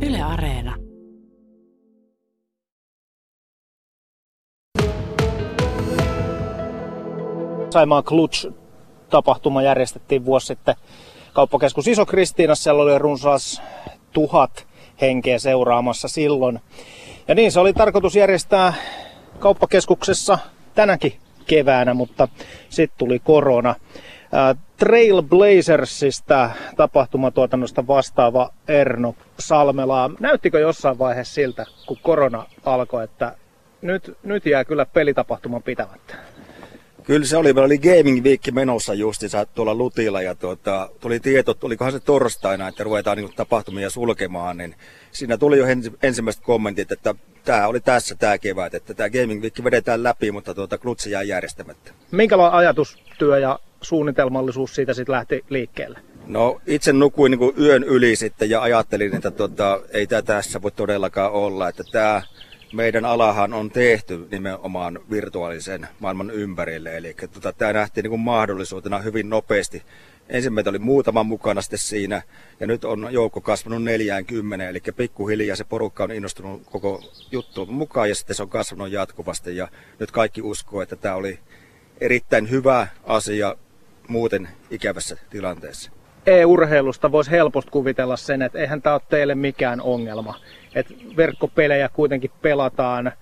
Yle Areena. Saimaa Clutch tapahtuma järjestettiin vuosi sitten kauppakeskus Iso Kristiinassa. Siellä oli runsaas tuhat henkeä seuraamassa silloin. Ja niin se oli tarkoitus järjestää kauppakeskuksessa tänäkin keväänä, mutta sitten tuli korona. Trailblazersista tapahtumatuotannosta vastaava Erno Salmela. Näyttikö jossain vaiheessa siltä, kun korona alkoi, että nyt, nyt jää kyllä pelitapahtuman pitämättä? Kyllä se oli. Meillä oli Gaming Week menossa justiinsa tuolla Lutilla ja tuota, tuli tieto, olikohan se torstaina, että ruvetaan niin tapahtumia sulkemaan, niin siinä tuli jo ensimmäiset kommentit, että tämä oli tässä tämä kevät, että tämä Gaming Week vedetään läpi, mutta tuota, klutsi jäi järjestämättä. Minkälainen ajatustyö ja suunnitelmallisuus siitä sitten lähti liikkeelle? No itse nukuin niin yön yli sitten ja ajattelin, että tuota, ei tämä tässä voi todellakaan olla, että tämä meidän alahan on tehty nimenomaan virtuaalisen maailman ympärille. Eli tota, tämä nähtiin niin kuin mahdollisuutena hyvin nopeasti. Ensin meitä oli muutama mukana sitten siinä, ja nyt on joukko kasvanut 40, eli pikkuhiljaa se porukka on innostunut koko juttu mukaan, ja sitten se on kasvanut jatkuvasti, ja nyt kaikki uskoo, että tämä oli erittäin hyvä asia muuten ikävässä tilanteessa e-urheilusta voisi helposti kuvitella sen, että eihän tämä ole teille mikään ongelma. Että verkkopelejä kuitenkin pelataan,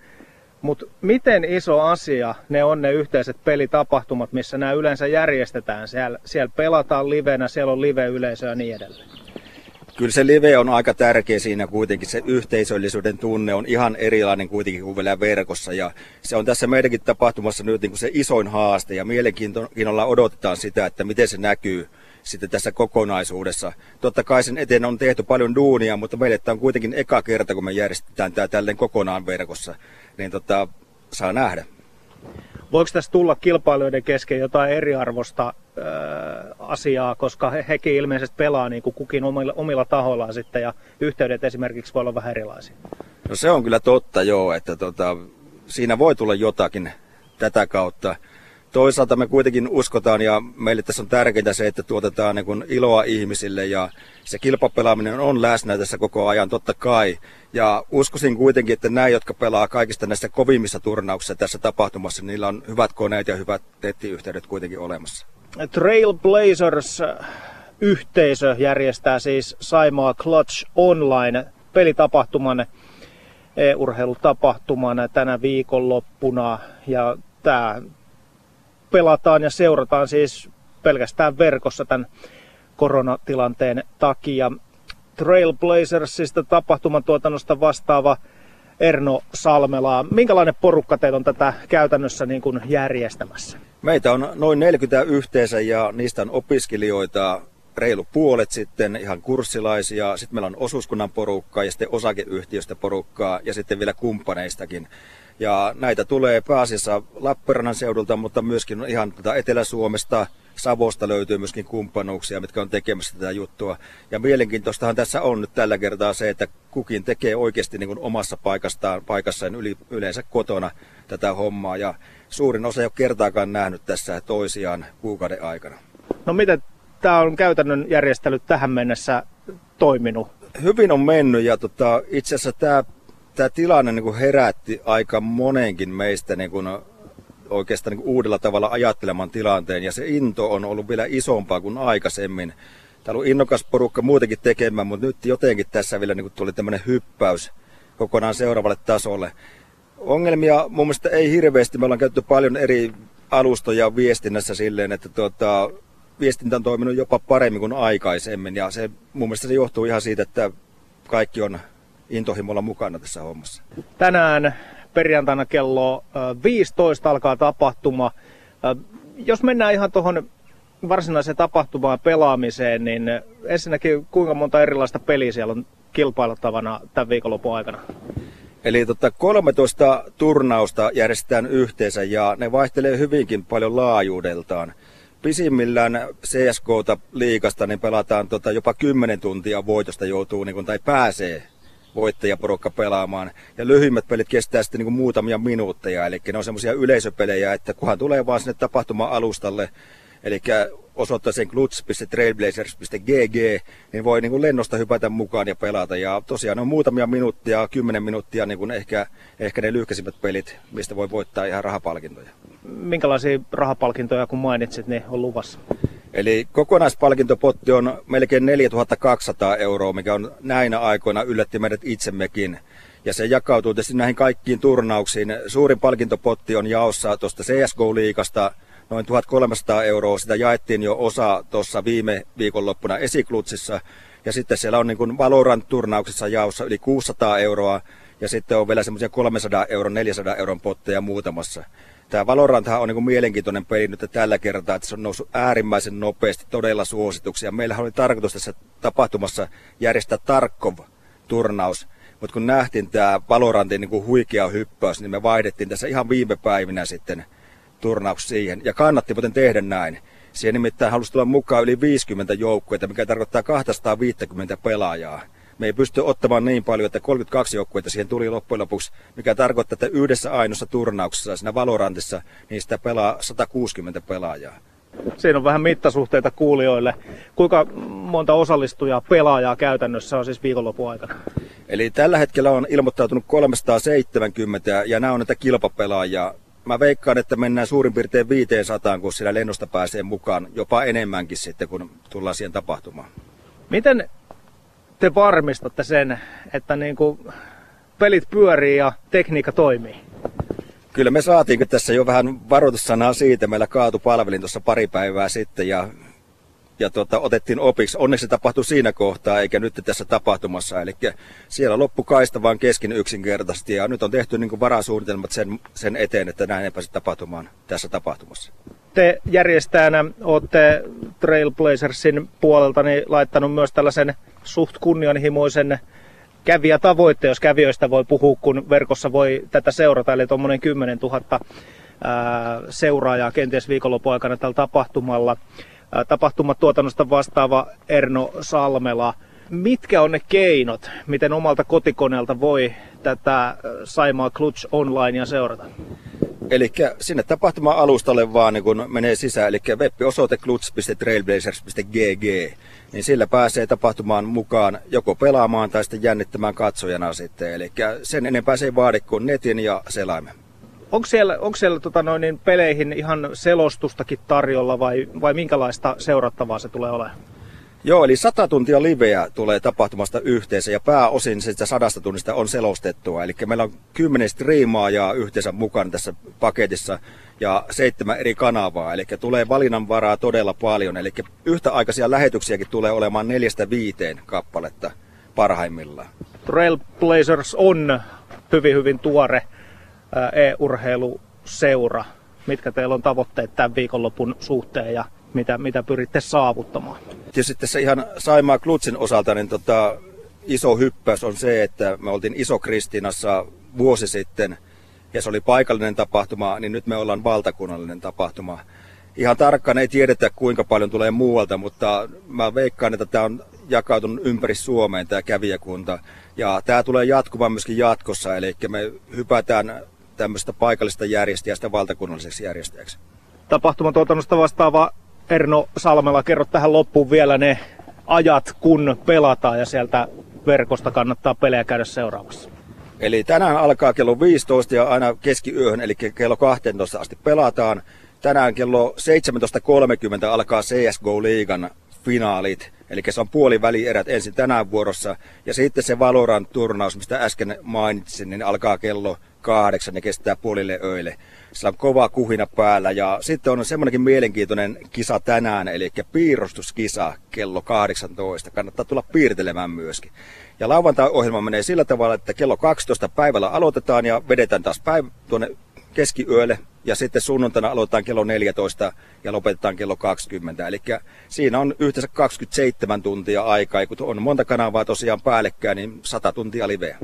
mutta miten iso asia ne on ne yhteiset pelitapahtumat, missä nämä yleensä järjestetään? Siellä, siellä pelataan livenä, siellä on live-yleisö ja niin edelleen. Kyllä se live on aika tärkeä siinä kuitenkin. Se yhteisöllisyyden tunne on ihan erilainen kuitenkin kuin vielä verkossa. Ja se on tässä meidänkin tapahtumassa nyt niin kuin se isoin haaste ja mielenkiinnolla odotetaan sitä, että miten se näkyy sitten tässä kokonaisuudessa. Totta kai sen eteen on tehty paljon duunia, mutta meille tämä on kuitenkin eka kerta, kun me järjestetään tämä tälleen kokonaan verkossa. Niin tota, saa nähdä. Voiko tässä tulla kilpailijoiden kesken jotain eriarvosta asiaa, koska he, hekin ilmeisesti pelaa niin kuin kukin omilla, omilla tahoillaan sitten ja yhteydet esimerkiksi voi olla vähän erilaisia? No se on kyllä totta joo, että tota, siinä voi tulla jotakin tätä kautta toisaalta me kuitenkin uskotaan ja meille tässä on tärkeintä se, että tuotetaan niin iloa ihmisille ja se kilpapelaaminen on läsnä tässä koko ajan totta kai. Ja uskoisin kuitenkin, että nämä, jotka pelaa kaikista näistä kovimmissa turnauksissa tässä tapahtumassa, niin niillä on hyvät koneet ja hyvät nettiyhteydet kuitenkin olemassa. Trailblazers yhteisö järjestää siis Saimaa Clutch Online pelitapahtuman e-urheilutapahtuman tänä viikonloppuna. Ja tämä pelataan ja seurataan siis pelkästään verkossa tämän koronatilanteen takia. Trailblazersista tapahtumatuotannosta vastaava Erno Salmela. Minkälainen porukka teillä on tätä käytännössä niin kuin järjestämässä? Meitä on noin 40 yhteensä ja niistä on opiskelijoita reilu puolet sitten ihan kurssilaisia, sitten meillä on osuuskunnan porukkaa ja sitten osakeyhtiöstä porukkaa ja sitten vielä kumppaneistakin. Ja näitä tulee pääasiassa Lappeenrannan seudulta, mutta myöskin ihan tuota Etelä-Suomesta, Savosta löytyy myöskin kumppanuuksia, mitkä on tekemässä tätä juttua. Ja mielenkiintoistahan tässä on nyt tällä kertaa se, että kukin tekee oikeasti niin kuin omassa paikastaan, paikassaan yli, yleensä kotona tätä hommaa. Ja suurin osa ei ole kertaakaan nähnyt tässä toisiaan kuukauden aikana. No miten tämä on käytännön järjestely tähän mennessä toiminut? Hyvin on mennyt ja tota, itse asiassa tämä tämä tilanne niin kuin herätti aika monenkin meistä niin kuin oikeastaan niin kuin uudella tavalla ajattelemaan tilanteen ja se into on ollut vielä isompaa kuin aikaisemmin. Täällä on innokas porukka muutenkin tekemään, mutta nyt jotenkin tässä vielä niin tuli tämmöinen hyppäys kokonaan seuraavalle tasolle. Ongelmia mun mielestä ei hirveästi. Me ollaan käytetty paljon eri alustoja viestinnässä silleen, että tuota, viestintä on toiminut jopa paremmin kuin aikaisemmin. Ja se mun mielestä se johtuu ihan siitä, että kaikki on intohimolla mukana tässä hommassa. Tänään perjantaina kello 15 alkaa tapahtuma. Jos mennään ihan tuohon varsinaiseen tapahtumaan pelaamiseen, niin ensinnäkin kuinka monta erilaista peliä siellä on kilpailuttavana tämän viikonlopun aikana? Eli tota 13 turnausta järjestetään yhteensä ja ne vaihtelee hyvinkin paljon laajuudeltaan. Pisimmillään CSK-ta liikasta niin pelataan tota jopa 10 tuntia voitosta joutuu niin kun, tai pääsee voittajaporukka pelaamaan. Ja lyhyimmät pelit kestää sitten niin kuin muutamia minuutteja, eli ne on semmoisia yleisöpelejä, että kunhan tulee vaan sinne tapahtuma-alustalle, Eli osoitteeseen clutch.trailblazers.gg, niin voi niin kuin lennosta hypätä mukaan ja pelata. Ja tosiaan on muutamia minuuttia, kymmenen minuuttia niin kuin ehkä, ehkä ne lyhkäisimmät pelit, mistä voi voittaa ihan rahapalkintoja. Minkälaisia rahapalkintoja, kun mainitsit, niin on luvassa? Eli kokonaispalkintopotti on melkein 4200 euroa, mikä on näinä aikoina yllätti meidät itsemmekin. Ja se jakautuu tietysti näihin kaikkiin turnauksiin. Suurin palkintopotti on jaossa tuosta CSGO-liikasta noin 1300 euroa. Sitä jaettiin jo osa tuossa viime viikonloppuna esiklutsissa. Ja sitten siellä on niin kuin Valorant-turnauksissa jaossa yli 600 euroa. Ja sitten on vielä semmoisia 300 euron, 400 euron potteja muutamassa. Tämä Valoranthan on niin kuin mielenkiintoinen peli nyt tällä kertaa, että se on noussut äärimmäisen nopeasti, todella suosituksia. Meillähän oli tarkoitus tässä tapahtumassa järjestää Tarkov-turnaus, mutta kun nähtiin tämä Valorantin niin kuin huikea hyppäys, niin me vaihdettiin tässä ihan viime päivinä sitten turnaus siihen. Ja kannatti muuten tehdä näin. Siihen nimittäin halusi tulla mukaan yli 50 joukkueita, mikä tarkoittaa 250 pelaajaa me ei pysty ottamaan niin paljon, että 32 joukkuetta siihen tuli loppujen lopuksi, mikä tarkoittaa, että yhdessä ainoassa turnauksessa siinä Valorantissa, niin sitä pelaa 160 pelaajaa. Siinä on vähän mittasuhteita kuulijoille. Kuinka monta osallistujaa pelaajaa käytännössä on siis viikonlopun aikana? Eli tällä hetkellä on ilmoittautunut 370 ja nämä on näitä kilpapelaajia. Mä veikkaan, että mennään suurin piirtein 500, kun siellä lennosta pääsee mukaan, jopa enemmänkin sitten, kun tullaan siihen tapahtumaan. Miten te varmistatte sen, että niin kuin pelit pyörii ja tekniikka toimii? Kyllä me saatiin tässä jo vähän varoitussanaa siitä. Meillä kaatu palvelin tuossa pari päivää sitten ja, ja tuota, otettiin opiksi. Onneksi se tapahtui siinä kohtaa eikä nyt tässä tapahtumassa. Eli siellä loppu kaista vaan kesken yksinkertaisesti ja nyt on tehty niin varasuunnitelmat sen, sen eteen, että näin ei pääse tapahtumaan tässä tapahtumassa. Te järjestäjänä olette Trailblazersin puolelta niin laittanut myös tällaisen suht kunnianhimoisen kävijätavoitteen, jos kävijöistä voi puhua, kun verkossa voi tätä seurata, eli tuommoinen 10 000 seuraajaa kenties viikonlopun aikana tällä tapahtumalla. Tapahtumatuotannosta vastaava Erno Salmela. Mitkä on ne keinot, miten omalta kotikoneelta voi tätä Saimaa Clutch Onlinea seurata? Eli sinne tapahtuma-alustalle vaan niin kun menee sisään, eli web-osoite clutch.trailblazers.gg, niin sillä pääsee tapahtumaan mukaan joko pelaamaan tai sitten jännittämään katsojana sitten. Eli sen enempää se ei vaadi kuin netin ja selaimen. Onko siellä, onko siellä tota noin, niin peleihin ihan selostustakin tarjolla vai, vai minkälaista seurattavaa se tulee olemaan? Joo, eli 100 tuntia liveä tulee tapahtumasta yhteensä ja pääosin sitä sadasta tunnista on selostettua. Eli meillä on kymmenen striimaajaa yhteensä mukana tässä paketissa ja seitsemän eri kanavaa. Eli tulee valinnanvaraa todella paljon. Eli yhtäaikaisia lähetyksiäkin tulee olemaan neljästä viiteen kappaletta parhaimmillaan. Trailblazers on hyvin hyvin tuore e-urheiluseura. Mitkä teillä on tavoitteet tämän viikonlopun suhteen ja mitä, mitä pyritte saavuttamaan? Tietysti tässä ihan Saimaa Klutsin osalta niin tota, iso hyppäys on se, että me oltiin Iso Kristinassa vuosi sitten ja se oli paikallinen tapahtuma, niin nyt me ollaan valtakunnallinen tapahtuma. Ihan tarkkaan ei tiedetä kuinka paljon tulee muualta, mutta mä veikkaan, että tämä on jakautunut ympäri Suomeen tämä kävijäkunta. Ja tämä tulee jatkumaan myöskin jatkossa, eli me hypätään tämmöistä paikallista järjestäjästä valtakunnalliseksi järjestäjäksi. Tapahtumatuotannosta vastaava Erno Salmela, kerro tähän loppuun vielä ne ajat, kun pelataan ja sieltä verkosta kannattaa pelejä käydä seuraavassa. Eli tänään alkaa kello 15 ja aina keskiyöhön, eli kello 12 asti pelataan. Tänään kello 17.30 alkaa CSGO-liigan finaalit. Eli se on puolivälierät ensin tänään vuorossa. Ja sitten se Valorant-turnaus, mistä äsken mainitsin, niin alkaa kello kahdeksan ja kestää puolille öille. Sillä on kova kuhina päällä ja sitten on semmoinenkin mielenkiintoinen kisa tänään, eli piirustuskisa kello 18. Kannattaa tulla piirtelemään myöskin. Ja lauantai-ohjelma menee sillä tavalla, että kello 12 päivällä aloitetaan ja vedetään taas päivä tuonne keskiyölle ja sitten sunnuntaina aloitetaan kello 14 ja lopetetaan kello 20. Eli siinä on yhteensä 27 tuntia aikaa ja kun on monta kanavaa tosiaan päällekkäin, niin 100 tuntia liveä.